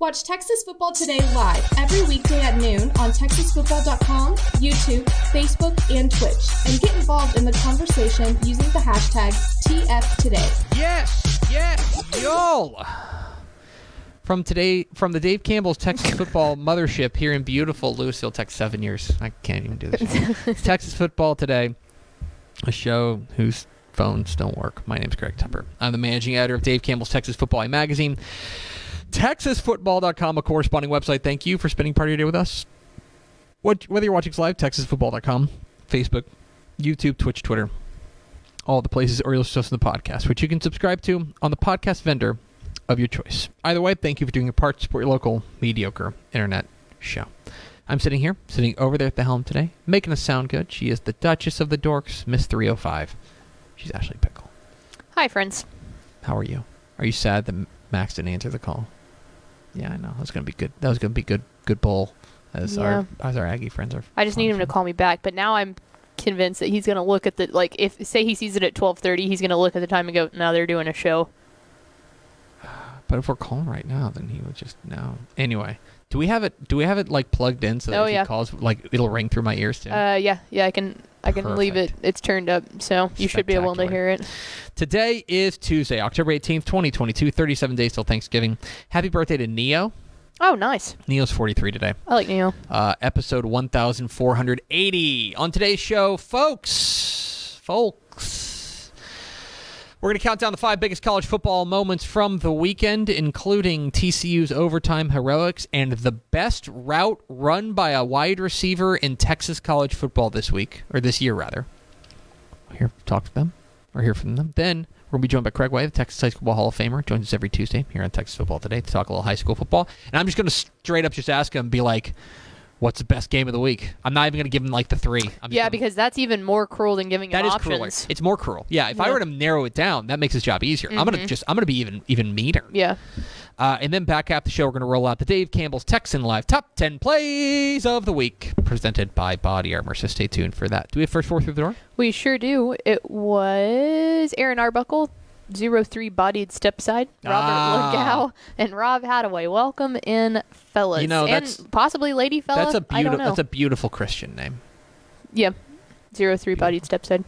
Watch Texas Football Today live every weekday at noon on TexasFootball.com, YouTube, Facebook, and Twitch, and get involved in the conversation using the hashtag TFToday. Yes, yes, y'all. From today, from the Dave Campbell's Texas Football Mothership here in beautiful Lewisville, Texas. Seven years. I can't even do this. Texas Football Today, a show whose phones don't work. My name's Greg Tepper. I'm the managing editor of Dave Campbell's Texas Football Magazine. TexasFootball.com, a corresponding website. Thank you for spending part of your day with us. What, whether you're watching us live, TexasFootball.com, Facebook, YouTube, Twitch, Twitter, all the places, or you'll listen to us in the podcast, which you can subscribe to on the podcast vendor of your choice. Either way, thank you for doing your part to support your local mediocre internet show. I'm sitting here, sitting over there at the helm today, making us sound good. She is the Duchess of the Dorks, Miss 305. She's Ashley Pickle. Hi, friends. How are you? Are you sad that Max didn't answer the call? Yeah, I know. That was gonna be good. That was gonna be good. Good bowl, as Yeah. our as our Aggie friends are. I just need him to call me back, but now I'm convinced that he's going to look at the like if say he sees it at 12:30, he's going to look at the time and go, "No, they're doing a show." But if we're calling right now, then he would just know. Anyway, do we have it? Do we have it like plugged in so that Oh, if yeah. he calls, like it'll ring through my ears too? Uh yeah, yeah, I can I can leave it. It's turned up, so you should be able to hear it. Today is Tuesday, October 18th, 2022, 37 days till Thanksgiving. Happy birthday to Neo. Oh, nice. Neo's 43 today. I like Neo. Uh, episode 1480. On today's show, folks, folks, we're going to count down the five biggest college football moments from the weekend, including TCU's overtime heroics and the best route run by a wide receiver in Texas college football this week, or this year, rather. Here, talk to them, or hear from them. Then we're going to be joined by Craig Way, the Texas High School Football Hall of Famer. Joins us every Tuesday here on Texas Football Today to talk a little high school football. And I'm just going to straight up just ask him, be like, what's the best game of the week? I'm not even going to give him like the three. Yeah, gonna- because that's even more cruel than giving him that is options. crueler. It's more cruel. Yeah, if I were to narrow it down, that makes his job easier. I'm gonna Mhm. just I'm gonna be even even meaner. Yeah. Uh, and then back half the show, we're gonna roll out the Dave Campbell's Texan Live Top Ten Plays of the Week, presented by Body Armor. So stay tuned for that. Do we have first four through the door? We sure do. It was Aaron Arbuckle, zero three bodied stepside, Robert Ah. Legow, and Rob Hadaway. Welcome in, fellas. You know, and that's- possibly lady fella. That's a beautiful. That's a beautiful Christian name. yeah, zero three bodied stepside.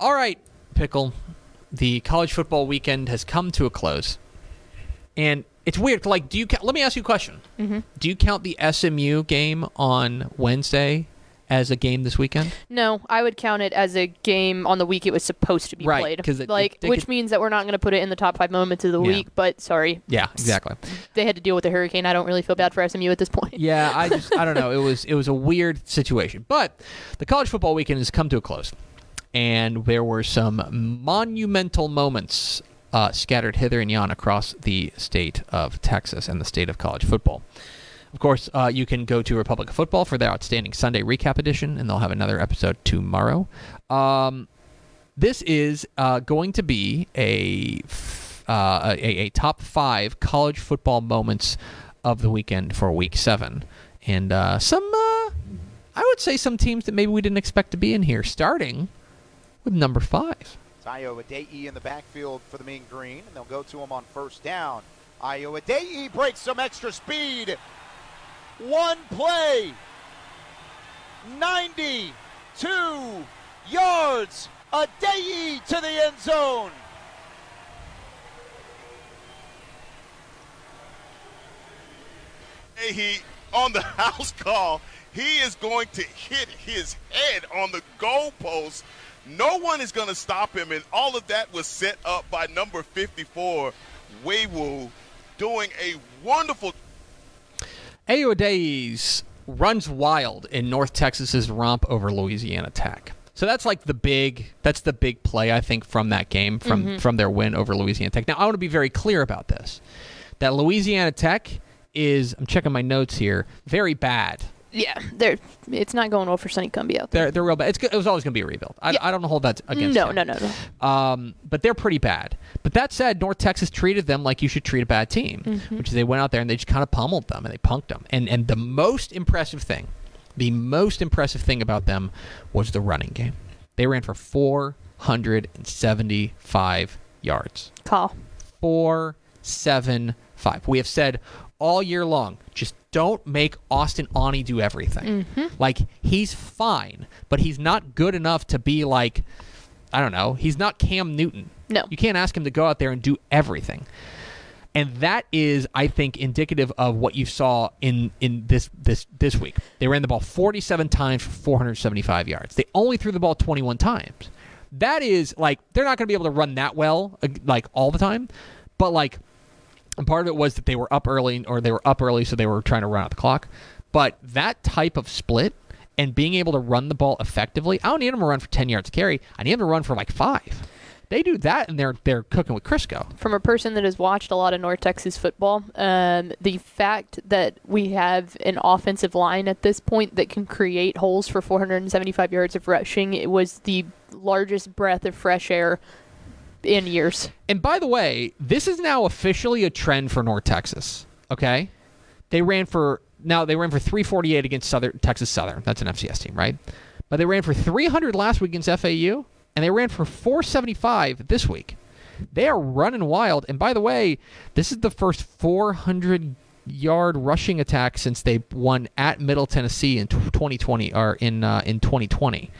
All right, Pickle. The college football weekend has come to a close, and it's weird. Like, do you? ca- Let me ask you a question. Mm-hmm. Do you count the SMU game on Wednesday as a game this weekend? No, I would count it as a game on the week it was supposed to be Right, played. 'cause it- like, they which means that we're not going to put it in the top five moments of the Yeah. week. But sorry, Yeah, exactly. they had to deal with the hurricane. I don't really feel bad for SMU at this point. Yeah, I just I don't know. It was it was a weird situation, but the college football weekend has come to a close, and there were some monumental moments uh, scattered hither and yon across the state of Texas and the state of college football. Of course, uh, you can go to Republic of Football for their outstanding Sunday recap edition, and they'll have another episode tomorrow. Um, this is uh, going to be a, uh, a a top five college football moments of the weekend for Week Seven, and uh, some uh, I would say some teams that maybe we didn't expect to be in here. Starting with number five. It's Ayo Adeyi in the backfield for the Mean Green, and they'll go to him on first down. Ayo Adeyi breaks some extra speed. One play. 92 yards. A Dayee to the end zone. he on the house call, he is going to hit his head on the goalpost. No one is going to stop him, and all of that was set up by number 54, Weiwu, doing a wonderful. Ayo runs wild in North Texas's romp over Louisiana Tech. So that's like the big that's the big play I think from that game from Mm-hmm. from their win over Louisiana Tech. Now I want to be very clear about this. That Louisiana Tech is I'm checking my notes here, very bad. Yeah, they're, it's not going well for Sonny Cumbie out there. They're they're real bad. It's, it was always going to be a rebuild. I, Yeah. I don't hold that against No, him. no, no, no. Um, but they're pretty bad. But that said, North Texas treated them like you should treat a bad team, Mm-hmm. which is they went out there and they just kind of pummeled them and they punked them. And and the most impressive thing, the most impressive thing about them was the running game. They ran for 475 yards. Call. Four, seven, five. We have said all year long, just don't make Austin Aune do everything. Mm-hmm. Like he's fine, but he's not good enough to be like, I don't know. He's not Cam Newton. No. you can't ask him to go out there and do everything. And that is, I think, indicative of what you saw in in this this this week. They ran the ball 47 times for 475 yards. They only threw the ball 21 times. That is like they're not going to be able to run that well like all the time, but like and part of it was that they were up early or they were up early so they were trying to run out the clock. But that type of split and being able to run the ball effectively, I don't need them to run for 10 yards carry. I need them to run for like 5. They do that and they're they're cooking with Crisco. From a person that has watched a lot of North Texas football, um, the fact that we have an offensive line at this point that can create holes for 475 yards of rushing it was the largest breath of fresh air in years. And by the way, this is now officially a trend for North Texas. Okay, they ran for now they ran for 348 against Southern Texas Southern. That's an FCS team, right? But they ran for 300 last week against FAU, and they ran for 475 this week. They are running wild. And by the way, this is the first 400 yard rushing attack since they won at Middle Tennessee in 2020 or in uh, in 2020.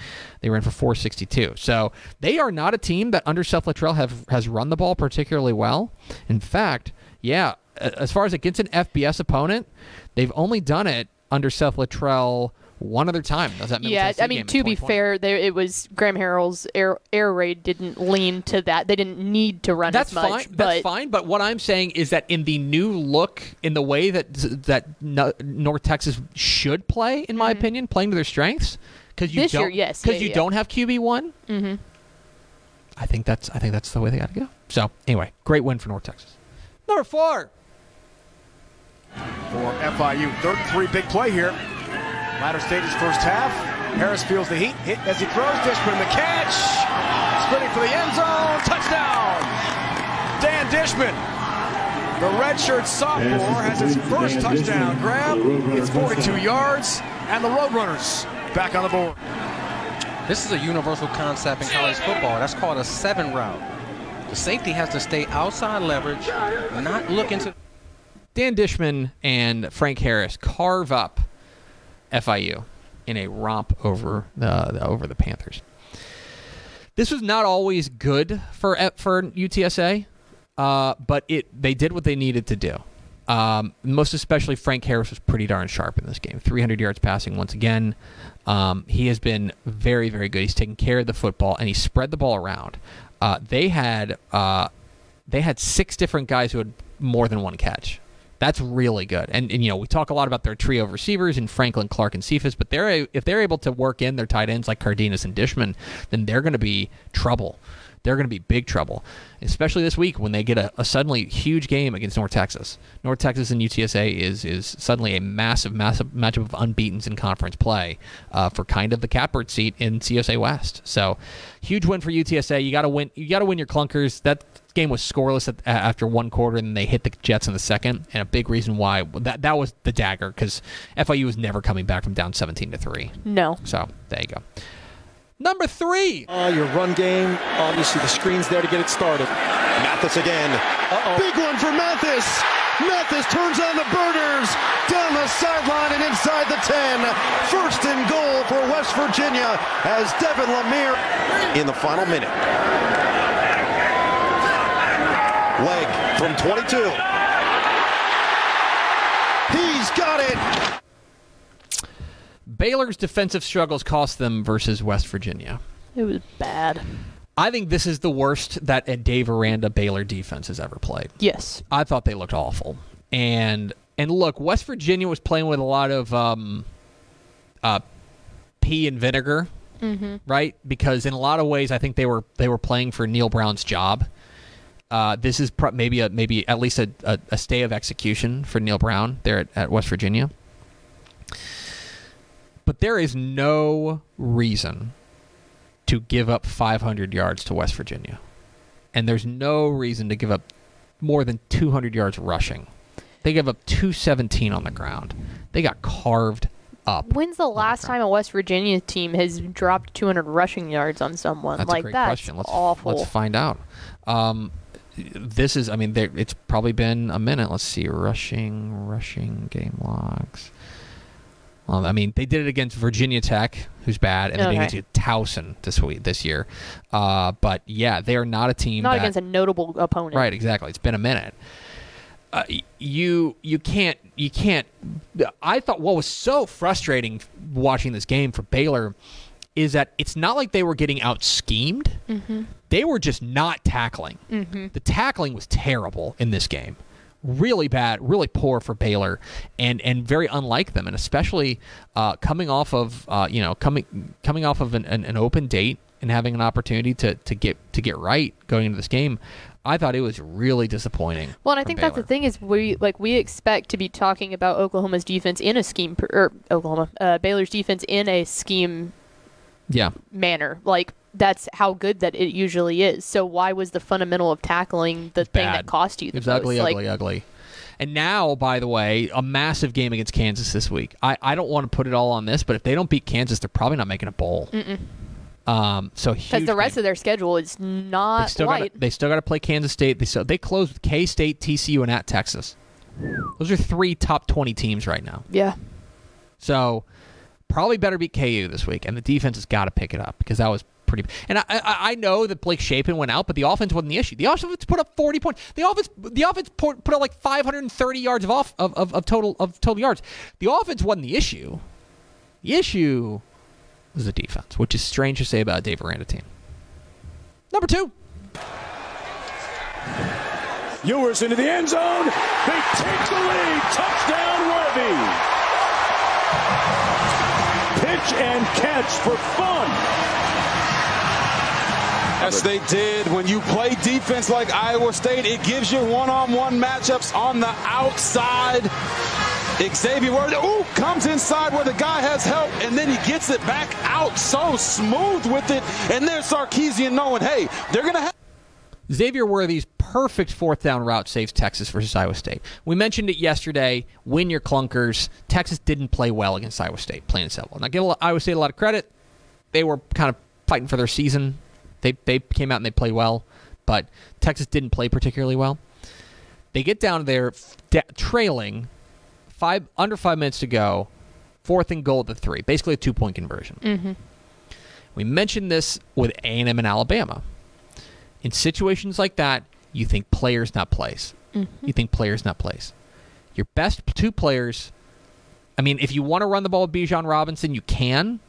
They ran for 462. So they are not a team that under Seth Littrell have has run the ball particularly well. In fact, yeah, as far as against an FBS opponent, they've only done it under Seth Littrell one other time. Does that was that Yeah, Tennessee I mean, to be fair, there it was Graham Harrell's air air raid didn't lean to that. They didn't need to run That's as much, fine. but That's fine. But what I'm saying is that in the new look, in the way that that North Texas should play, in my opinion, playing to their strengths, because you Mm-hmm. This don't, yes. because Yeah, you yeah. don't have QB one. Mm-hmm. I think that's I think that's the way they got to go. So anyway, great win for North Texas. Number four. for FIU. Third and three, big play here. Latter stages, first half. Harris feels the heat, hit as he throws. Dishman the catch, sprinting for the end zone, touchdown. Dan Dishman, the redshirt sophomore, has his first touchdown grab. It's 42 yards, and the Roadrunners back on the board. This is a universal concept in college football. That's called a seven route. The safety has to stay outside leverage, not look into. Dan Dishman and Frank Harris carve up FIU in a romp over the, over the Panthers. This was not always good for for UTSA, uh, but it they did what they needed to do. Um, most especially Frank Harris was pretty darn sharp in this game. 300 yards passing once again. Um, he has been very very good. He's taken care of the football and he spread the ball around. Uh, they had uh, they had six different guys who had more than one catch. That's really good. And, and you know, we talk a lot about their trio of receivers in Franklin, Clark, and Cephus, but they're a- if they're able to work in their tight ends like Cardenas and Dishman, then they're going to be trouble. They're going to be big trouble, especially this week when they get a, a suddenly huge game against North Texas. North Texas and UTSA is is suddenly a massive, massive matchup of unbeaten's in conference play uh, for kind of the catbird seat in CSA West. So, huge win for UTSA. You got to win. You got to win your clunkers. That game was scoreless at, after one quarter, and they hit the Jets in the second. And a big reason why that that was the dagger because FIU was never coming back from down seventeen to three. no. So there you go. Number three. Uh, your run game, obviously the screen's there to get it started. Mathis again. Uh-oh. Big one for Mathis. Mathis turns on the burners down the sideline and inside the 10. First and goal for West Virginia as Devin Lemire in the final minute. Legg from 22. He's got it. Baylor's defensive struggles cost them versus West Virginia. It was bad. I think this is the worst that a Dave Aranda Baylor defense has ever played. Yes. I thought they looked awful. And and look, West Virginia was playing with a lot of um, uh, pea and vinegar, right? Because in a lot of ways, I think they were they were playing for Neal Brown's job. Uh, this is pro- maybe a maybe at least a, a, a stay of execution for Neal Brown there at, at West Virginia. But there is no reason to give up 500 yards to West Virginia, and there's no reason to give up more than 200 yards rushing. They gave up 217 on the ground. They got carved up. When's the last time a West Virginia team has dropped 200 rushing yards on someone? That's like a great that's question. Let's awful. let's find out. Um, this is, I mean, there, it's probably been a minute. Let's see, rushing, rushing game logs. Well, I mean, they did it against Virginia Tech, who's bad, and they did it Okay. against Towson this week, this year. Uh, but yeah, they are not a team Not that, against a notable opponent. Right, exactly. It's been a minute. Uh, you you can't you can't. I thought what was so frustrating watching this game for Baylor is that it's not like they were getting out schemed. They were just not tackling. The tackling was terrible in this game. Really bad, really poor for Baylor, and and very unlike them, and especially uh, coming off of uh, you know coming coming off of an, an, an open date and having an opportunity to, to get to get right going into this game. I thought it was really disappointing. Well, and I think that's the thing is we like we expect to be talking about Oklahoma's defense in a scheme per, or Oklahoma uh, Baylor's defense in a scheme Yeah, manner. Like that's how good that it usually is. So why was the fundamental of tackling the thing bad. that cost you the It was most? ugly, like, ugly, ugly. And now, by the way, a massive game against Kansas this week. I, I don't want to put it all on this, but if they don't beat Kansas, they're probably not making a bowl. Um, so because the rest of their schedule is they not still light. they still got to play Kansas State. They still, they closed with K State, TCU, and at Texas. Those are three top twenty teams right now. yeah. So probably better beat KU this week, and the defense has got to pick it up because that was pretty. And I, I, I know that Blake Shapen went out, but the offense wasn't the issue. The offense put up forty points. The offense, the offense put, put up like five hundred and thirty yards of off of, of, of total of total yards. The offense wasn't the issue. The issue was the defense, which is strange to say about a Dave Aranda team. Number two. Ewers into the end zone. They take the lead. Touchdown, Worthy. Pitch and catch for fun. Yes, they did. When you play defense like Iowa State, it gives you one-on-one matchups on the outside. Xavier Worthy, ooh, comes inside where the guy has help, and then he gets it back out so smooth with it. And there's Sarkisian knowing, hey, they're going to have. Xavier Worthy's perfect fourth down route saves Texas versus Iowa State. We mentioned it yesterday. Win your clunkers. Texas didn't play well against Iowa State, plain and simple. Now, give Iowa State a lot of credit. They were kind of fighting for their season. They they came out and they played well, but Texas didn't play particularly well. They get down there da- trailing five under five minutes to go, fourth and goal at the three, basically a two point conversion. Mm-hmm. We mentioned this with A and M and Alabama. In situations like that, you think players, not plays. Mm-hmm. You think players, not plays. Your best two players. I mean, if you want to run the ball with Bijan Robinson, you can.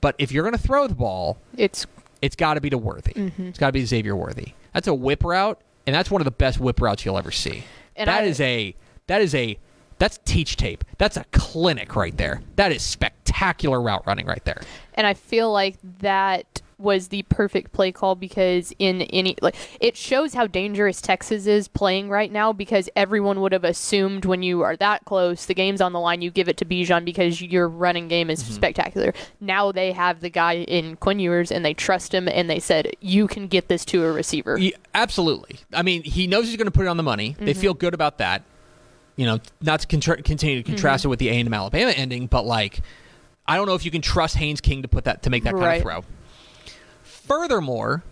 But if you're going to throw the ball, It's it's got to be to Worthy. Mm-hmm. It's got to be Xavier Worthy. That's a whip route, and that's one of the best whip routes you'll ever see. And That I- is a that is a that's teach tape. That's a clinic right there. That is spectacular route running right there. and I feel like that was the perfect play call because in any like it shows how dangerous Texas is playing right now because everyone would have assumed when you are that close, the game's on the line, you give it to Bijan because your running game is mm-hmm. spectacular. Now they have the guy in Quinn Ewers and they trust him and they said you can get this to a receiver. Yeah, absolutely. I mean, he knows he's going to put it on the money. They mm-hmm. feel good about that. You know, not to contra- continue to mm-hmm. contrast it with the A and M Alabama ending, but like, I don't know if you can trust Haynes King to put that to make that kind Right. of throw. Furthermore,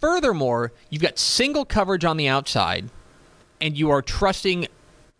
furthermore, you've got single coverage on the outside, and you are trusting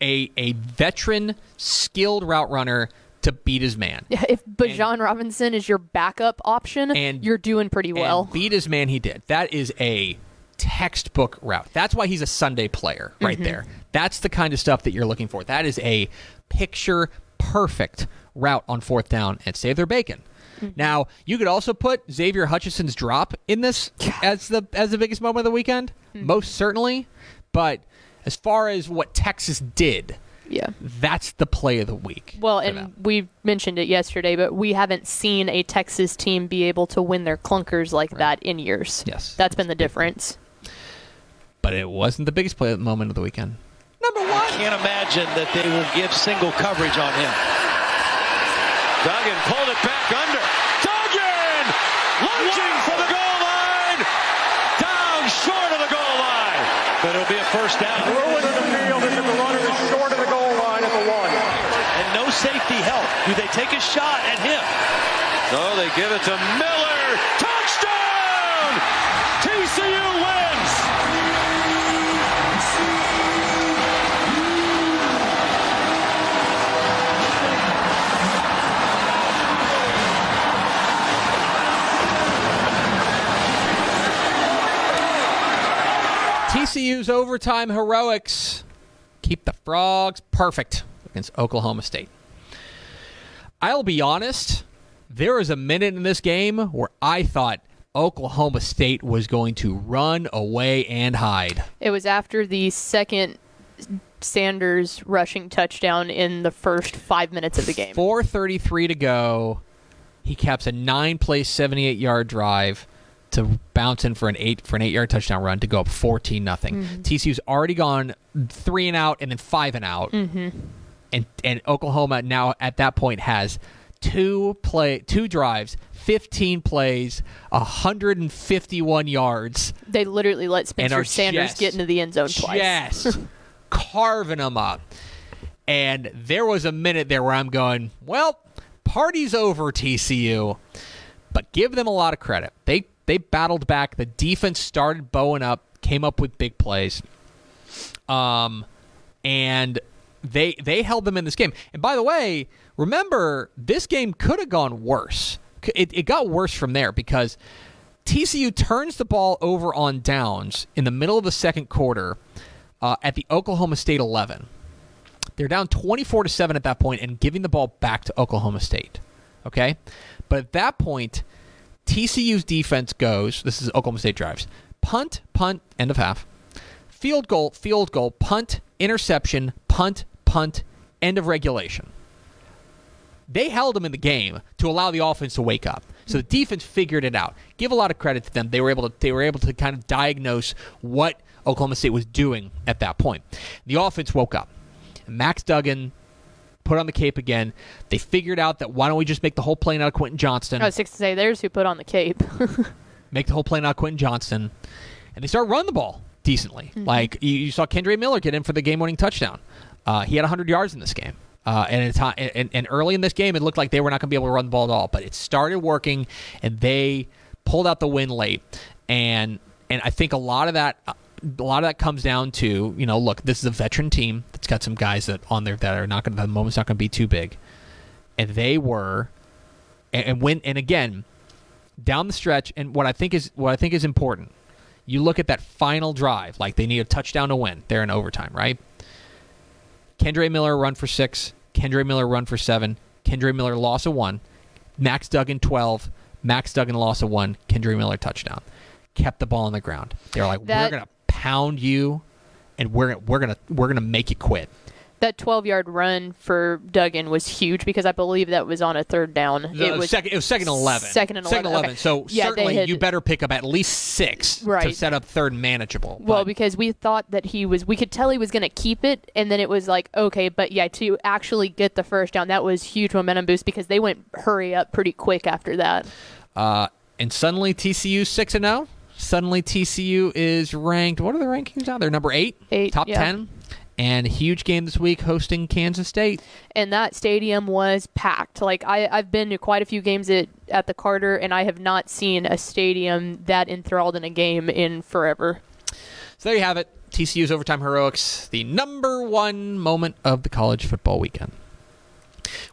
a a veteran, skilled route runner to beat his man. Yeah, if Bijan Robinson is your backup option, And- you're doing pretty well. And beat his man, he did. That is a textbook route. That's why he's a Sunday player right Mm-hmm. there. That's the kind of stuff that you're looking for. That is a picture perfect route on fourth down and save their bacon. Mm-hmm. Now, you could also put Xavier Hutchinson's drop in this as the as the biggest moment of the weekend, hmm. most certainly. But as far as what Texas did, Yeah. that's the play of the week. Well, and them. we mentioned it yesterday, but we haven't seen a Texas team be able to win their clunkers like that in years. Yes. That's been the difference. but it wasn't the biggest play of the moment of the weekend. Number one. I Can't imagine that they will give single coverage on him. Duggan pulled it back under. Duggan lunging for the goal line. Down short of the goal line. But it'll be a first down. Ruin in the field as if the runner is short of the goal line at the one. And no safety help. Do they take a shot at him? So they give it to Miller. TCU's overtime heroics keep the frogs perfect against Oklahoma State. I'll be honest, there was a minute in this game where I thought Oklahoma State was going to run away and hide. It was after the second Sanders rushing touchdown in the first five minutes of the game. 4:33 to go. He caps a nine-play, 78-yard drive to bounce in for an eight for an eight-yard touchdown run to go up 14 nothing. Mm-hmm. TCU's already gone three and out and then five and out, mm-hmm. and and Oklahoma now at that point has two play two drives. 15 plays, 151 yards, They literally let Spencer Sanders just- get into the end zone twice. Yes. carving them up. And there was a minute there where I'm going, well, party's over, TCU. But give them a lot of credit. They they battled back. The defense started bowing up, came up with big plays. Um and they they held them in this game. And by the way, remember this game could have gone worse. It, it got worse from there because TCU turns the ball over on downs in the middle of the second quarter uh, at the Oklahoma State 11. They're down 24 to 7 at that point and giving the ball back to Oklahoma State. Okay? But at that point, TCU's defense goes, this is Oklahoma State drives. Punt, punt, end of half. Field goal, field goal, punt, interception, punt, punt, end of regulation they held them in the game to allow the offense to wake up. So the defense figured it out. Give a lot of credit to them. They were able to they were able to kind of diagnose what Oklahoma State was doing at that point. The offense woke up. Max Duggan put on the cape again. They figured out that why don't we just make the whole plane out of Quentin Johnston? I was six to say, there's who put on the cape. make the whole plane out of Quentin Johnston, and they start running the ball decently. Like you, you saw Kendre Miller get in for the game-winning touchdown. Uh, he had 100 yards in this game. Uh, and, it's, and, and early in this game, it looked like they were not going to be able to run the ball at all. But it started working, and they pulled out the win late. And and I think a lot of that, a lot of that comes down to you know, look, this is a veteran team that's got some guys that on there that are not going to the moment's not going to be too big, and they were, and, and when and again, down the stretch, and what I think is what I think is important. You look at that final drive, like they need a touchdown to win. They're in overtime, right? Kendre Miller run for six. Kendre Miller run for seven. Kendre Miller loss of one. Max Duggan twelve. Max Duggan loss of one. Kendre Miller touchdown. Kept the ball on the ground. They're like, That- we're gonna pound you, and we're we're gonna we're gonna make you quit. that 12 yard run for Duggan was huge because I believe that was on a third down. The it was second, it was second and eleven. Second and Second 11. eleven. okay. So Yeah, certainly had- you better pick up at least six to set up third manageable. Well, But- because we thought that he was, we could tell he was going to keep it, and then it was like, okay, but yeah, to actually get the first down, that was huge momentum boost because they went hurry up pretty quick after that. Uh, and suddenly TCU six and zero. Suddenly TCU is ranked. What are the rankings now? They're number eight, Eight, top yeah. ten, and huge game this week hosting Kansas State. And that stadium was packed. Like I, I've been to quite a few games at at the Carter, and I have not seen a stadium that enthralled in a game in forever. So there you have it. TCU's overtime heroics, the number one moment of the college football weekend.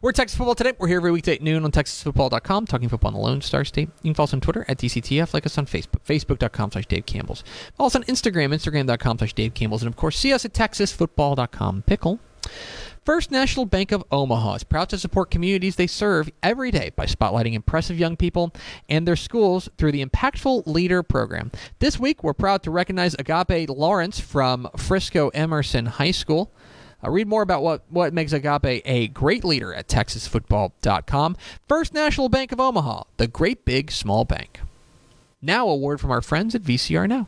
We're Texas Football Today. We're here every weekday at noon on TexasFootball.com, talking football in the Lone Star State. You can follow us on Twitter at DCTF, like us on Facebook, Facebook.com slash Dave Campbell's. Follow us on Instagram, Instagram.com slash Dave Campbell's, and of course, see us at TexasFootball.com. Pickle First National Bank of Omaha is proud to support communities they serve every day by spotlighting impressive young people and their schools through the Impactful Leader Program. This week, we're proud to recognize Agape Lawrence from Frisco Emerson High School. Uh, read more about what, what makes Agape a great leader at TexasFootball.com. First National Bank of Omaha, the great big small bank. Now, a word from our friends at VCR Now.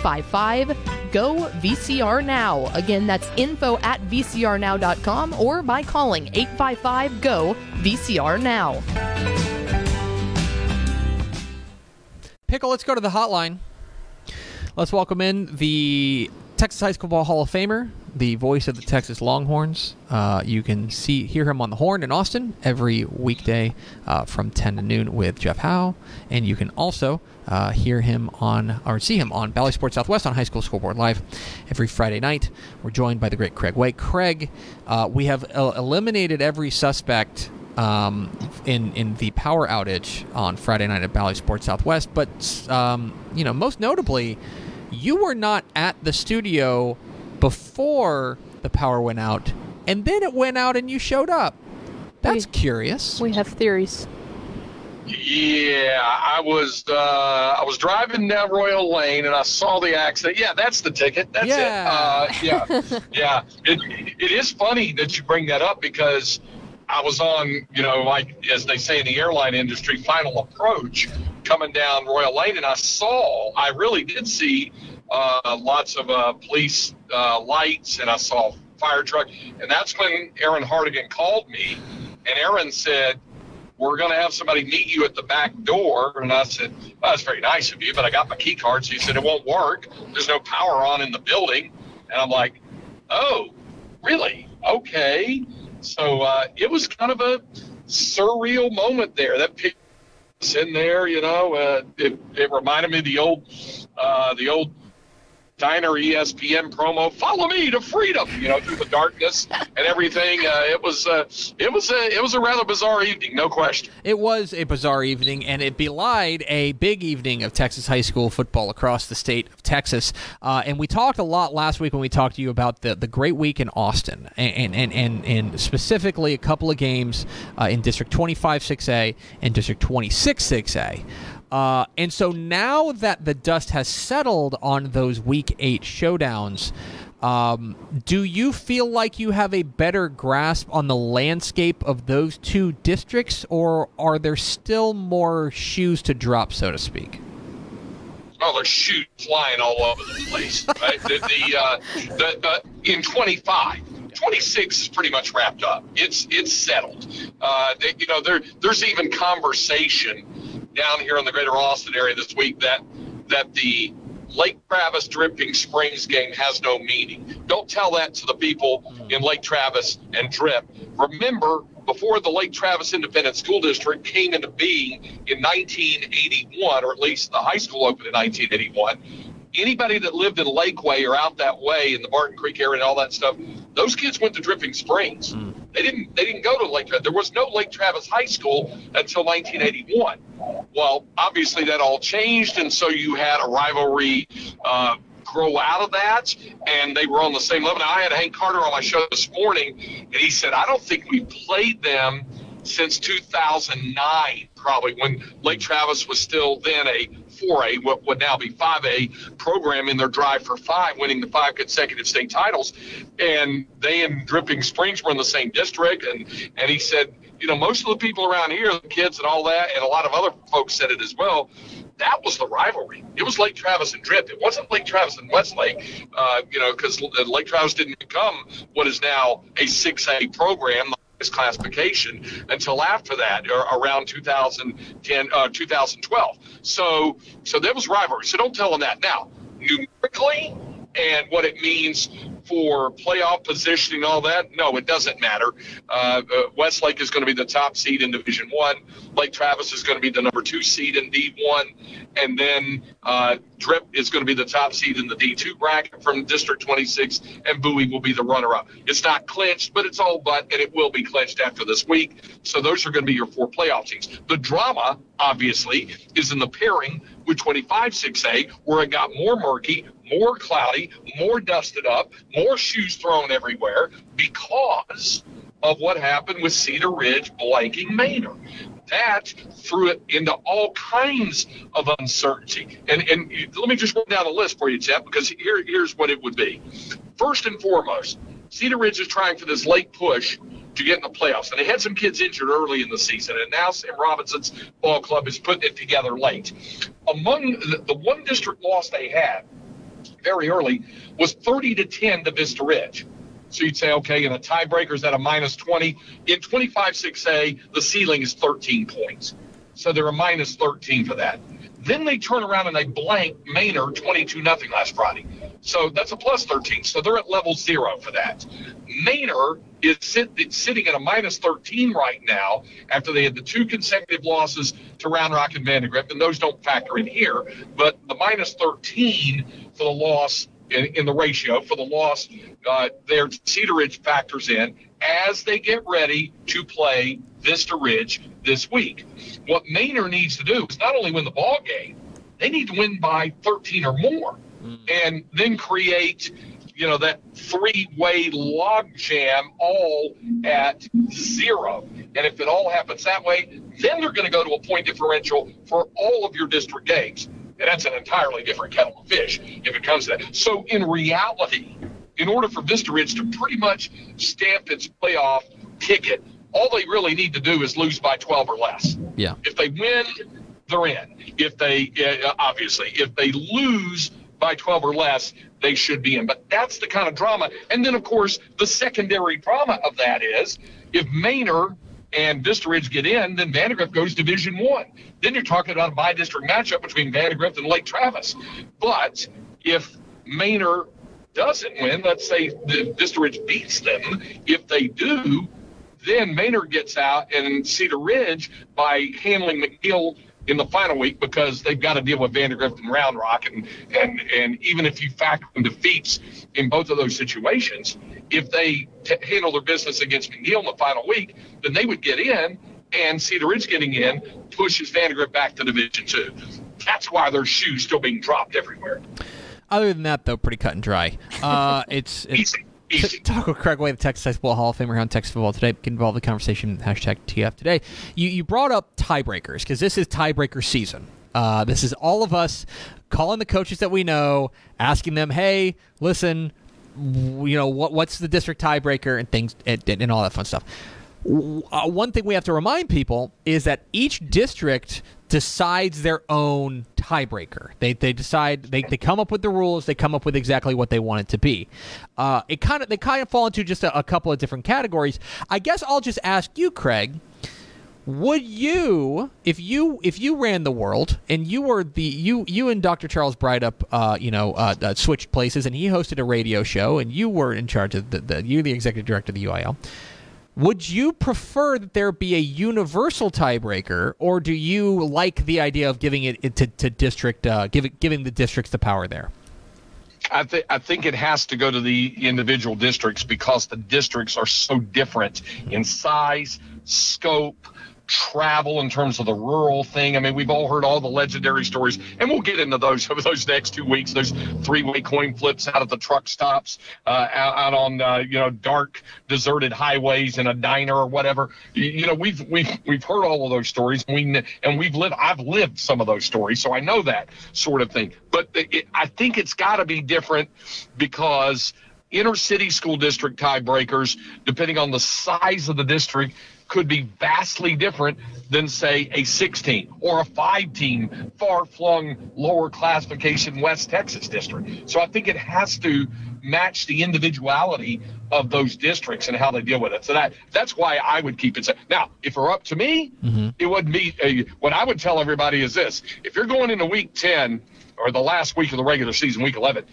855 GO VCR Now. Again, that's info at vcrnow.com or by calling 855 GO VCR Now. Pickle, let's go to the hotline. Let's welcome in the Texas High School Ball Hall of Famer, the voice of the Texas Longhorns. Uh, you can see hear him on the Horn in Austin every weekday uh, from 10 to noon with Jeff Howe, and you can also uh, hear him on or see him on Bally Sports Southwest on High School Scoreboard Live every Friday night. We're joined by the great Craig Way. Craig, uh, we have el- eliminated every suspect um, in in the power outage on Friday night at Bally Sports Southwest, but um, you know most notably, you were not at the studio before the power went out, and then it went out and you showed up. That's curious. We have theories. Yeah, I was uh, I was driving down Royal Lane and I saw the accident. Yeah, that's the ticket. That's Yeah. it. Uh, yeah, yeah. It, it is funny that you bring that up because I was on, you know, like as they say in the airline industry, final approach coming down Royal Lane, and I saw, I really did see uh, lots of uh, police uh, lights, and I saw fire truck, and that's when Aaron Hardigan called me, and Aaron said, we're going to have somebody meet you at the back door. And I said, well, that's very nice of you, but I got my key card. So he said, it won't work. There's no power on in the building. And I'm like, oh, really? Okay. So uh, it was kind of a surreal moment there. That picture in there, you know, uh, it, it reminded me of the old, uh, the old Diner ESPN promo. Follow me to freedom, you know, through the darkness and everything. Uh, it was, uh, it was, a, it was a rather bizarre evening, no question. It was a bizarre evening, and it belied a big evening of Texas high school football across the state of Texas. Uh, and we talked a lot last week when we talked to you about the, the great week in Austin, and and, and, and specifically a couple of games uh, in District 25 6A and District 26 6A. Uh, and so now that the dust has settled on those Week 8 showdowns, um, do you feel like you have a better grasp on the landscape of those two districts, or are there still more shoes to drop, so to speak? Oh, there's shoes flying all over the place. Right? the, the, uh, the, the, in 25, 26 is pretty much wrapped up. It's it's settled. Uh, they, you know, there there's even conversation down here in the Greater Austin area this week that that the Lake Travis Dripping Springs game has no meaning. Don't tell that to the people in hmm. Lake Travis and Drip. Remember, before the Lake Travis Independent School District came into being in 1981, or at least the high school opened in 1981, anybody that lived in Lakeway or out that way in the Barton Creek area and all that stuff, those kids went to Dripping Springs. They didn't. They didn't go to Lake. Travis. There was no Lake Travis High School until 1981. Well, obviously that all changed, and so you had a rivalry uh, grow out of that, and they were on the same level. Now I had Hank Carter on my show this morning, and he said I don't think we played them since 2009, probably when Lake Travis was still then a 4A, what would now be 5A program in their drive for five, winning the five consecutive state titles. And they and Dripping Springs were in the same district. And, and he said, you know, most of the people around here, the kids and all that, and a lot of other folks said it as well. That was the rivalry. It was Lake Travis and Drip. It wasn't Lake Travis and Westlake, uh, you know, because Lake Travis didn't become what is now a 6A program classification until after that, or around 2010, uh, 2012. So, so there was rivalry. So don't tell them that. Now, numerically, and what it means for playoff positioning, all that? No, it doesn't matter. Uh, uh, Westlake is going to be the top seed in Division One. Lake Travis is going to be the number two seed in D1, and then uh, Drip is going to be the top seed in the D2 bracket from District 26, and Bowie will be the runner-up. It's not clinched, but it's all but, and it will be clinched after this week. So those are going to be your four playoff teams. The drama, obviously, is in the pairing with 25-6A, where it got more murky, more cloudy, more dusted up, more shoes thrown everywhere because of what happened with Cedar Ridge blanking Manor. That threw it into all kinds of uncertainty. And, and let me just run down the list for you, Jeff, because here, here's what it would be. First and foremost, Cedar Ridge is trying for this late push to get in the playoffs. And they had some kids injured early in the season, and now Sam Robinson's ball club is putting it together late. Among the, the one district loss they had very early was 30 to 10 to Vista Ridge. So you'd say, okay, in a tiebreaker is at a minus 20. In 25-6A, the ceiling is 13 points. So they're a minus 13 for that. Then they turn around and they blank Manor 22 nothing last Friday. So that's a plus 13. So they're at level zero for that. Manor is sit, sitting at a minus 13 right now after they had the two consecutive losses to Round Rock and Vandegrift, and those don't factor in here. But the minus 13 for the loss in, in the ratio for the loss uh, there, Cedar Ridge factors in as they get ready to play Vista Ridge this week. What Manor needs to do is not only win the ball game, they need to win by 13 or more, mm. and then create you know, that three way log jam all at zero. And if it all happens that way, then they're going to go to a point differential for all of your district games. And that's an entirely different kettle of fish if it comes to that. So in reality, in order for Vista Ridge to pretty much stamp its playoff ticket, all they really need to do is lose by 12 or less. Yeah. If they win, they're in. If they, uh, obviously, if they lose by 12 or less, they should be in. But that's the kind of drama. And then, of course, the secondary drama of that is if Manor and Vista Ridge get in, then Vandegrift goes Division One. Then you're talking about a bi-district matchup between Vandegrift and Lake Travis. But if Manor doesn't win, let's say the Vista Ridge beats them, if they do, then Manor gets out and Cedar Ridge by handling McNeil in the final week because they've got to deal with Vandegrift and Round Rock, and and and even if you factor in defeats in both of those situations, if they t- handle their business against McNeil in the final week, then they would get in, and Cedar Ridge getting in pushes Vandegrift back to Division Two. That's why their shoes still being dropped everywhere. Other than that, though, pretty cut and dry. Uh, it's, it's Easy. With Craig Way, the Texas High Football Hall of Famer on Texas Football Today. Get involved in the conversation. Hashtag TF Today. You, you brought up tiebreakers because this is tiebreaker season. Uh, this is all of us calling the coaches that we know, asking them, "Hey, listen, you know what? What's the district tiebreaker and things and, and all that fun stuff." Uh, one thing we have to remind people is that each district decides their own tiebreaker. They, they decide they, they come up with the rules. They come up with exactly what they want it to be. Uh, it kind of they kind of fall into just a, a couple of different categories. I guess I'll just ask you, Craig. Would you, if you if you ran the world and you were the you you and Dr. Charles Breithaupt, uh, you know, uh, uh, switched places and he hosted a radio show and you were in charge of the, the you the executive director of the UIL would you prefer that there be a universal tiebreaker, or do you like the idea of giving it to, to district, uh, giving giving the districts the power there? I, th- I think it has to go to the individual districts because the districts are so different in size, scope, travel in terms of the rural thing. I mean, we've all heard all the legendary stories, and we'll get into those over those next two weeks. Those three-way coin flips out at the truck stops, uh, out, on uh, you know dark, deserted highways in a diner or whatever. You, you know, we've we've we've heard all of those stories, and we and we've lived. I've lived some of those stories, so I know that sort of thing. But it, I think it's got to be different because inner city school district tiebreakers, depending on the size of the district, could be vastly different than, say, a 16 or a five team, far flung, lower classification West Texas district. So I think it has to match the individuality of those districts and how they deal with it. So that that's why I would keep it. Now, if were up to me, it would be uh, what I would tell everybody is this: if you're going into week 10 or the last week of the regular season, week 11,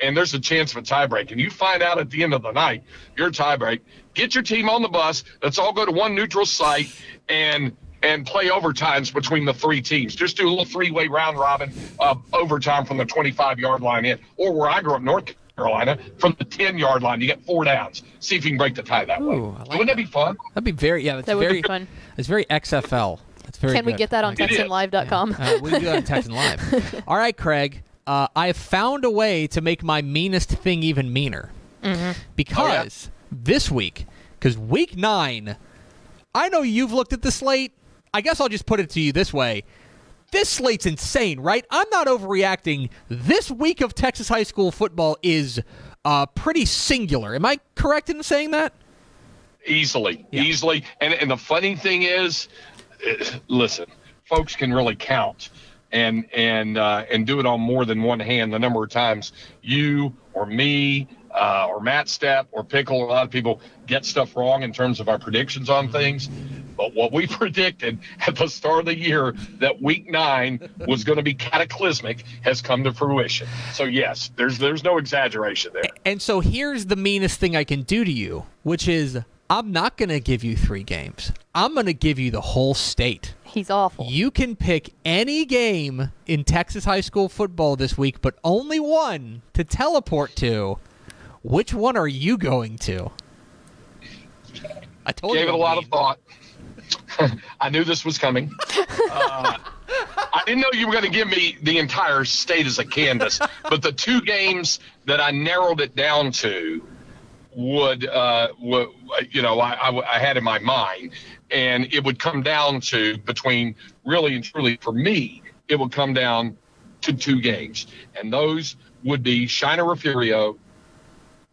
and there's a chance of a tiebreak, and you find out at the end of the night you're tiebreak, get your team on the bus. Let's all go to one neutral site and and play overtimes between the three teams. Just do a little three-way round robin uh, overtime from the 25-yard line in, or where I grew up, North Carolina, from the 10-yard line. You get four downs. See if you can break the tie that way. Wouldn't that be fun? That'd be very yeah. That's That would very be fun. It's very XFL. That's very. Can we get that on It is. TexanLive.com? Uh, we can do that on Texan Live. All right, Craig. Uh, I have found a way to make my meanest thing even meaner. Mhm. Because this week, because week nine, I know you've looked at the slate. I guess I'll just put it to you this way. This slate's insane, right? I'm not overreacting. This week of Texas high school football is uh, pretty singular. Am I correct in saying that? easily, easily. And and the funny thing is, listen, folks can really count and and uh, and do it on more than one hand. The number of times you or me uh, or Matt Stepp or Pickle, a lot of people get stuff wrong in terms of our predictions on things. But what we predicted at the start of the year that week nine was going to be cataclysmic has come to fruition. So yes, there's there's no exaggeration there. And so here's the meanest thing I can do to you, which is I'm not going to give you three games. I'm going to give you the whole state. He's awful. You can pick any game in Texas high school football this week, but only one to teleport to. Which one are you going to? I told Gave you it a I'm lot mean. of thought. I knew this was coming. Uh, I didn't know you were going to give me the entire state as a canvas, but the two games that I narrowed it down to would, uh, would you know, I, I, I had in my mind, and it would come down to between really and truly for me, it would come down to two games, and those would be Shiner Refugio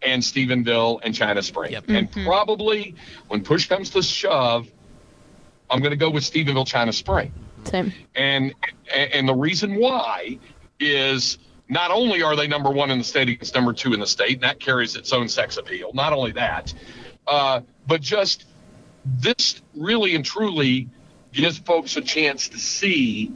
and Stephenville and China Spring. And probably when push comes to shove, I'm going to go with Stephenville China Spring. Same. And and the reason why is not only are they number one in the state against number two in the state, and that carries its own sex appeal. Not only that, uh, but just this really and truly gives folks a chance to see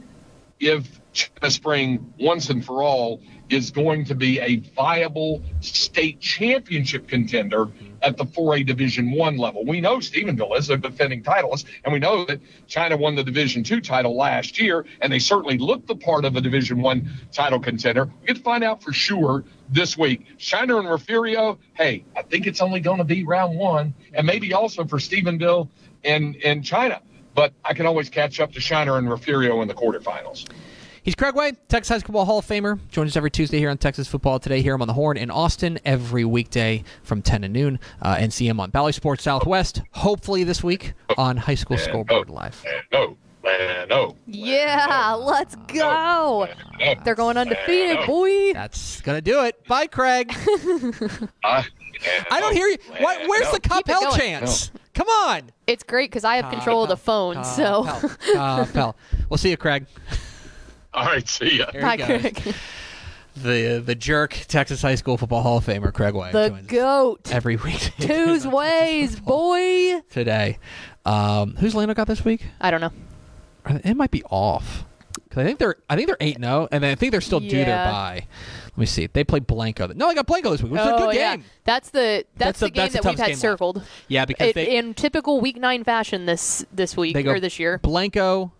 if China Spring once and for all is going to be a viable state championship contender at the 4A Division One level. We know Stephenville is a defending titleist, and we know that China won the Division Two title last year, and they certainly look the part of a Division One title contender. We get to find out for sure this week. Shiner and Refugio, hey, I think it's only going to be round one, and maybe also for Stephenville and and China. But I can always catch up to Shiner and Refugio in the quarterfinals. He's Craig Way, Texas High School Hall of Famer. Joins us every Tuesday here on Texas Football Today. Hear him on the Horn in Austin every weekday from 10 to noon. Uh, and see him on Bally Sports Southwest, hopefully this week on High School Scoreboard Live. No, man, no. Yeah, let's go. They're going undefeated, boy. That's going to do it. Bye, Craig. I, I don't hear you. Why, where's the Keep it Coppell chance? Come on. It's great because I have control of the phone, so. Coppell. We'll see you, Craig. All right, see ya. There Hi, he goes. Craig. The the jerk Texas High School Football Hall of Famer, Craig Way. The joins us goat. every week Two's ways, boy. today. Um, who's Lando got this week? I don't know. It might be off. 'Cause I think they're I think they're eight zero, and I think they're still due their Yeah. bye. Let me see. They play Blanco. No, they got Blanco this week, which is a oh good yeah, game. that's the that's, That's the- the game that's the that we've toughest had game left. circled. Yeah, because It- they in typical week nine fashion this this week they go or this year. Blanco,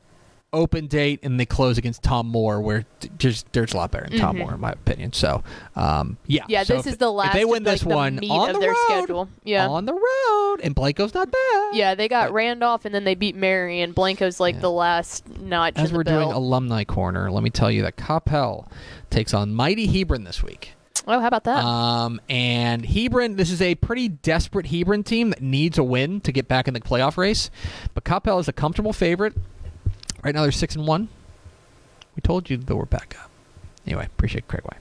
open date and they close against Tom Moore, where th- just there's a lot better than Tom Mhm. Moore in my opinion. So, um, yeah, Yeah, So this if- is the last. if they win of, this like, one meat on the their road, schedule. Yeah, on the road, and Blanco's not bad. yeah, they got Randolph and then they beat Mary, and Blanco's like the last notch As the we're doing alumni corner, let me tell you that Coppell takes on Mighty Hebron this week. oh, how about that? Um, and Hebron, this is a pretty desperate Hebron team that needs a win to get back in the playoff race. But Coppell is a comfortable favorite. Right now they're six and one. We told you that we're back up. Anyway, appreciate Craig Way.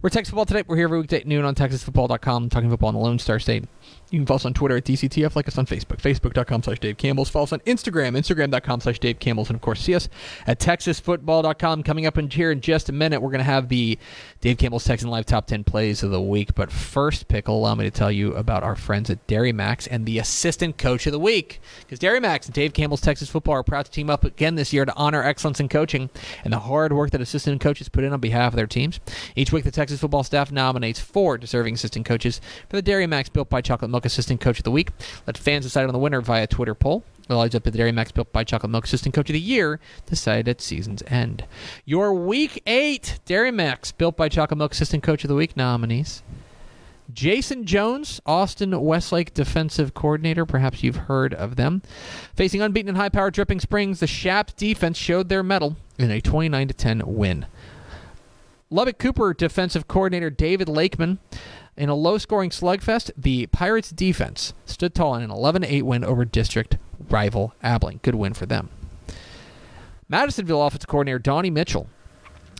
We're Texas Football today. We're here every weekday at noon on TexasFootball.com, talking football in the Lone Star State. You can follow us on Twitter at DCTF, like us on Facebook, Facebook.com slash Dave Campbell's. Follow us on Instagram, Instagram.com slash Dave Campbell's. And of course, see us at TexasFootball.com. Coming up in here in just a minute, we're going to have the Dave Campbell's Texan Live Top 10 Plays of the Week. But first, Pickle, allow me to tell you about our friends at Dairy Max and the Assistant Coach of the Week. Because Dairy Max and Dave Campbell's Texas Football are proud to team up again this year to honor excellence in coaching and the hard work that assistant coaches put in on behalf of their teams. Each week, the Texas football staff nominates four deserving assistant coaches for the Dairy Max Built by Chocolate Milk Assistant Coach of the Week. Let fans decide on the winner via Twitter poll. It lines up to the Dairy Max Built by Chocolate Milk Assistant Coach of the Year, decided at season's end. Your Week 8 Dairy Max Built by Chocolate Milk Assistant Coach of the Week nominees. Jason Jones, Austin Westlake defensive coordinator. Perhaps you've heard of them. Facing unbeaten and high powered Dripping Springs, the Chaps defense showed their mettle in a 29 10 win. Lubbock Cooper defensive coordinator David Lakeman. In a low scoring slugfest, the Pirates defense stood tall in an 11 8 win over district rival Abilene. Good win for them. Madisonville offensive coordinator Donnie Mitchell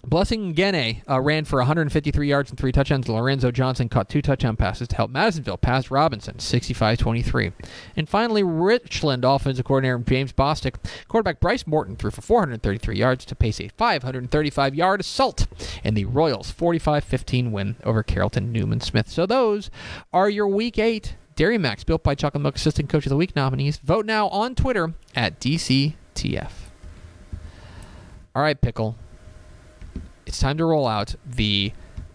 Blessing Gene uh, ran for 153 yards and three touchdowns. Lorenzo Johnson caught two touchdown passes to help Madisonville pass Robinson 65-23. And finally, Richland offensive coordinator James Bostic, quarterback Bryce Morton threw for 433 yards to pace a 535-yard assault in the Royals' 45-15 win over Carrollton Newman Smith. So those are your Week 8 Dairy Max built by Chocolate Milk Assistant Coach of the Week nominees. Vote now on Twitter at DCTF. All right, Pickle it's time to roll out the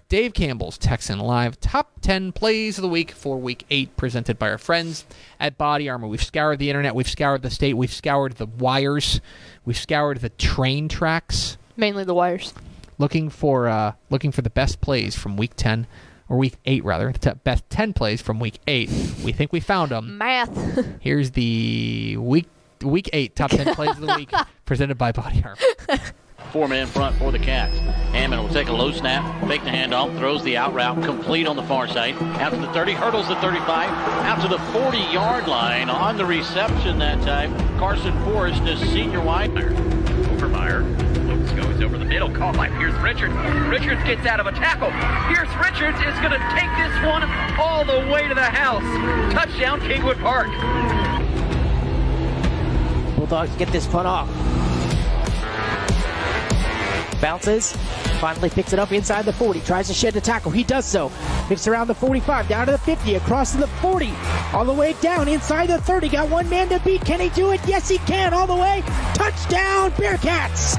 Dave Campbell's Texan Live Top 10 Plays of the Week for Week 8, presented by our friends at Body Armor. We've scoured the internet, we've scoured the state, we've scoured the wires, we've scoured the train tracks, Mainly the wires. looking for uh, looking for the best plays from Week 10 or Week 8 rather, the te- best 10 plays from Week 8. We think we found them. Math. Here's the Week Week 8 Top 10 Plays of the Week, presented by Body Armor. Four men in front for the Cats. Hammond will take a low snap, fake the handoff, throws the out route, complete on the far side. Out to the 30, hurdles the 35, out to the 40 yard line on the reception that time. Carson Forrest is senior wide. Overmeyer. Lopes goes over the middle, caught by Pierce Richards. Richards gets out of a tackle. Pierce Richards is going to take this one all the way to the house. Touchdown, Kingwood Park. Bulldogs get this punt off. Bounces, finally picks it up inside the 40, tries to shed the tackle. He does so. Picks around the 45, down to the 50, across to the 40, all the way down inside the 30. Got one man to beat. Can he do it? Yes, he can. All the way. Touchdown, Bearcats.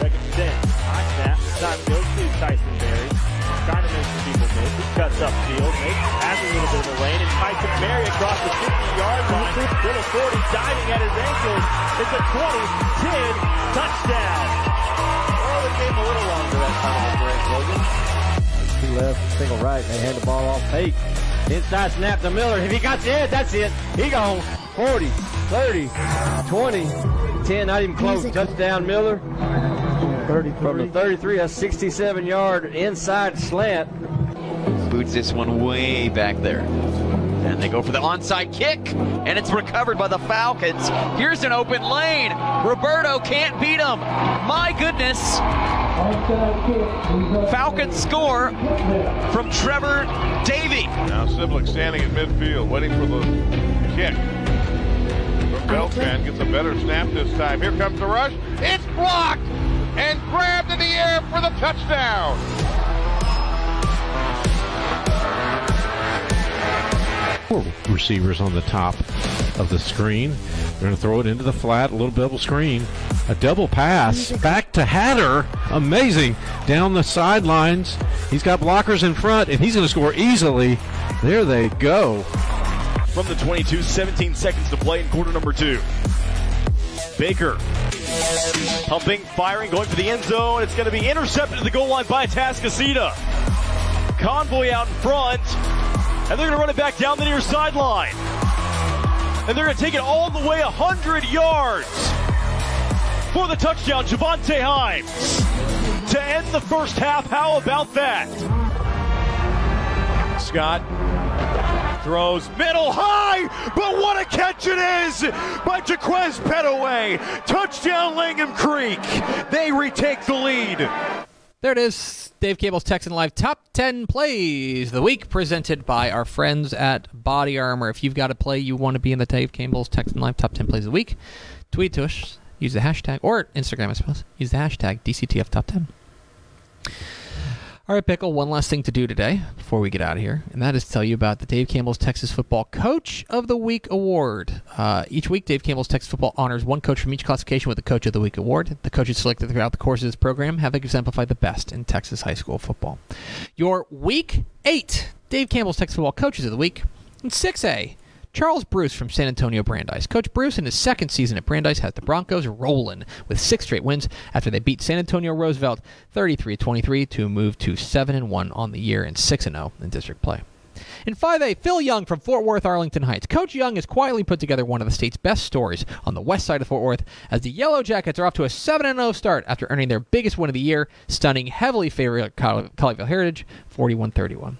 Second and 10. High snap. Time goes to Tyson Berry. Some. He cuts upfield. Makes, has a little bit of a lane. And Tyson Berry across the 50-yard line. To the 40, diving at his ankles. It's a 20, 10, touchdown. Oh, it came a little longer that time with Grant Logan. Two left, single right. They hand the ball off. Fake. Inside snap to Miller. If he got the edge, that's it. He gone. 40, 30, 20, 10, not even close. Touchdown Miller. 33. From the 33, a 67 yard inside slant. Boots this one way back there. And they go for the onside kick, and it's recovered by the Falcons. Here's an open lane. Roberto can't beat him. My goodness. Falcons score from Trevor Davy. Now Siblick standing at midfield, waiting for the kick. Beltran gets a better snap this time. Here comes the rush. It's blocked and grabbed in the air for the touchdown. Four receivers on the top of the screen. They're going to throw it into the flat, a little double screen. A double pass back to Hatter. Amazing. Down the sidelines. He's got blockers in front, and he's going to score easily. There they go. From the 22, 17 seconds to play in quarter number two. Baker. Pumping, firing, going for the end zone. It's going to be intercepted at the goal line by Tascasita. Convoy out in front, and they're going to run it back down the near sideline. And they're going to take it all the way 100 yards for the touchdown, Javante Himes. To end the first half, how about that? Scott throws middle high, but what a catch it is by Jaquez Petaway. Touchdown Langham Creek. They retake the lead. There it is. Dave Campbell's Texan Live Top 10 Plays of the Week, presented by our friends at Body Armor. If you've got a play you want to be in the Dave Campbell's Texan Live Top 10 Plays of the Week, tweet to us. Use the hashtag, or Instagram, I suppose. Use the hashtag DCTF Top 10. All right, Pickle, one last thing to do today before we get out of here, and that is tell you about the Dave Campbell's Texas Football Coach of the Week Award. Uh, each week, Dave Campbell's Texas Football honors one coach from each classification with the Coach of the Week Award. The coaches selected throughout the course of this program have exemplified the best in Texas high school football. Your Week 8 Dave Campbell's Texas Football Coaches of the Week in 6A. Charles Bruce from San Antonio Brandeis. Coach Bruce, in his second season at Brandeis, has the Broncos rolling with six straight wins after they beat San Antonio Roosevelt 33-23 to move to 7-1 on the year and 6-0 in district play. In 5A, Phil Young from Fort Worth, Arlington Heights. Coach Young has quietly put together one of the state's best stories on the west side of Fort Worth as the Yellow Jackets are off to a 7 0 start after earning their biggest win of the year, stunning heavily favored Colleyville Heritage 41 31.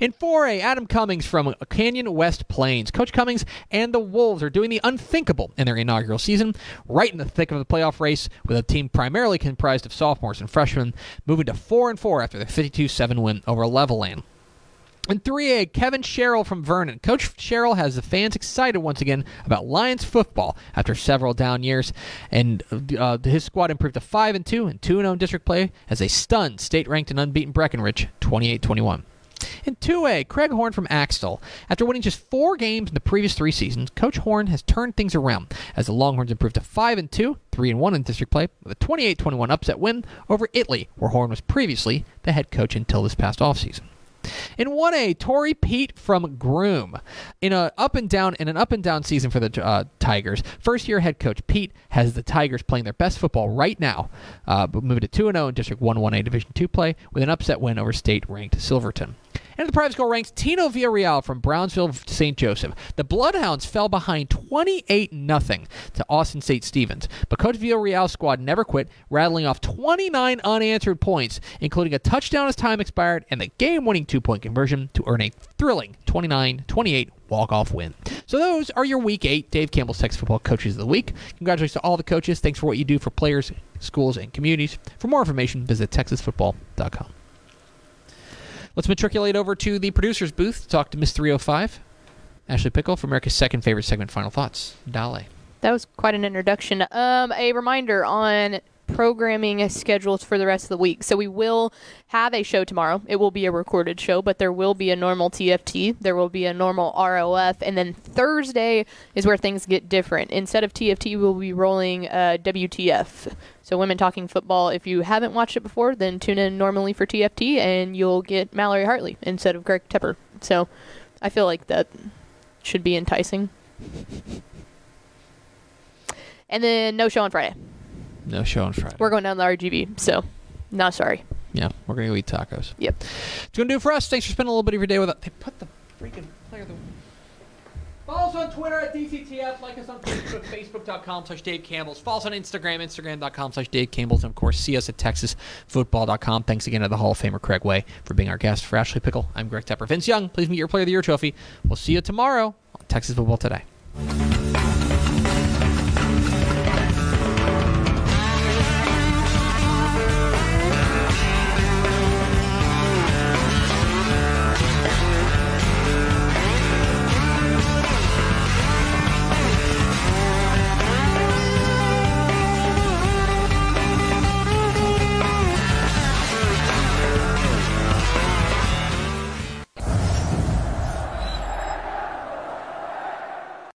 In 4A, Adam Cummings from Canyon West Plains. Coach Cummings and the Wolves are doing the unthinkable in their inaugural season, right in the thick of the playoff race, with a team primarily comprised of sophomores and freshmen, moving to 4 and 4 after their 52 7 win over Levelland. In 3A, Kevin Sherrill from Vernon. Coach Sherrill has the fans excited once again about Lions football after several down years, and uh, his squad improved to 5 and 2 and 2 0 district play as they stunned state-ranked and unbeaten Breckenridge 28-21. In 2A, Craig Horn from Axtell. After winning just four games in the previous three seasons, Coach Horn has turned things around as the Longhorns improved to 5 and 2, 3 and 1 in district play with a 28-21 upset win over Italy, where Horn was previously the head coach until this past offseason. In 1A, Tory Pete from Groom. In a up and down in an up and down season for the uh, Tigers, first year head coach Pete has the Tigers playing their best football right now, uh, but moving to 2 0 in District 1 1A Division 2 play with an upset win over state ranked Silverton. And the private school ranks Tino Villarreal from Brownsville St. Joseph. The Bloodhounds fell behind 28 0 to Austin St. Stephen's, but Coach Villarreal's squad never quit, rattling off 29 unanswered points, including a touchdown as time expired and the game winning two point conversion to earn a thrilling 29 28 walk off win. So those are your Week 8 Dave Campbell's Texas Football Coaches of the Week. Congratulations to all the coaches. Thanks for what you do for players, schools, and communities. For more information, visit texasfootball.com. Let's matriculate over to the producer's booth to talk to Miss 305, Ashley Pickle for America's second favorite segment, Final Thoughts. Dale. That was quite an introduction. Um, a reminder on programming schedules for the rest of the week. So we will have a show tomorrow. It will be a recorded show, but there will be a normal TFT. There will be a normal ROF, and then Thursday is where things get different. Instead of TFT, we'll be rolling uh, WTF. So Women Talking Football. If you haven't watched it before, then tune in normally for TFT, and you'll get Mallory Hartley instead of Greg Tepper. So I feel like that should be enticing. And then no show on Friday. No show on Friday. We're going down the RGV, so no sorry. Yeah, we're going to go eat tacos. Yep. It's going to do it for us. Thanks for spending a little bit of your day with us. They put the freaking player the Follow us on Twitter at DCTF. Like us on Facebook, Facebook.com slash Dave Campbell's. Follow us on Instagram, Instagram.com slash Dave Campbell's. And of course, see us at TexasFootball.com. Thanks again to the Hall of Famer Craig Way for being our guest. For Ashley Pickle, I'm Greg Tepper. Vince Young, please meet your Player of the Year trophy. We'll see you tomorrow on Texas Football Today.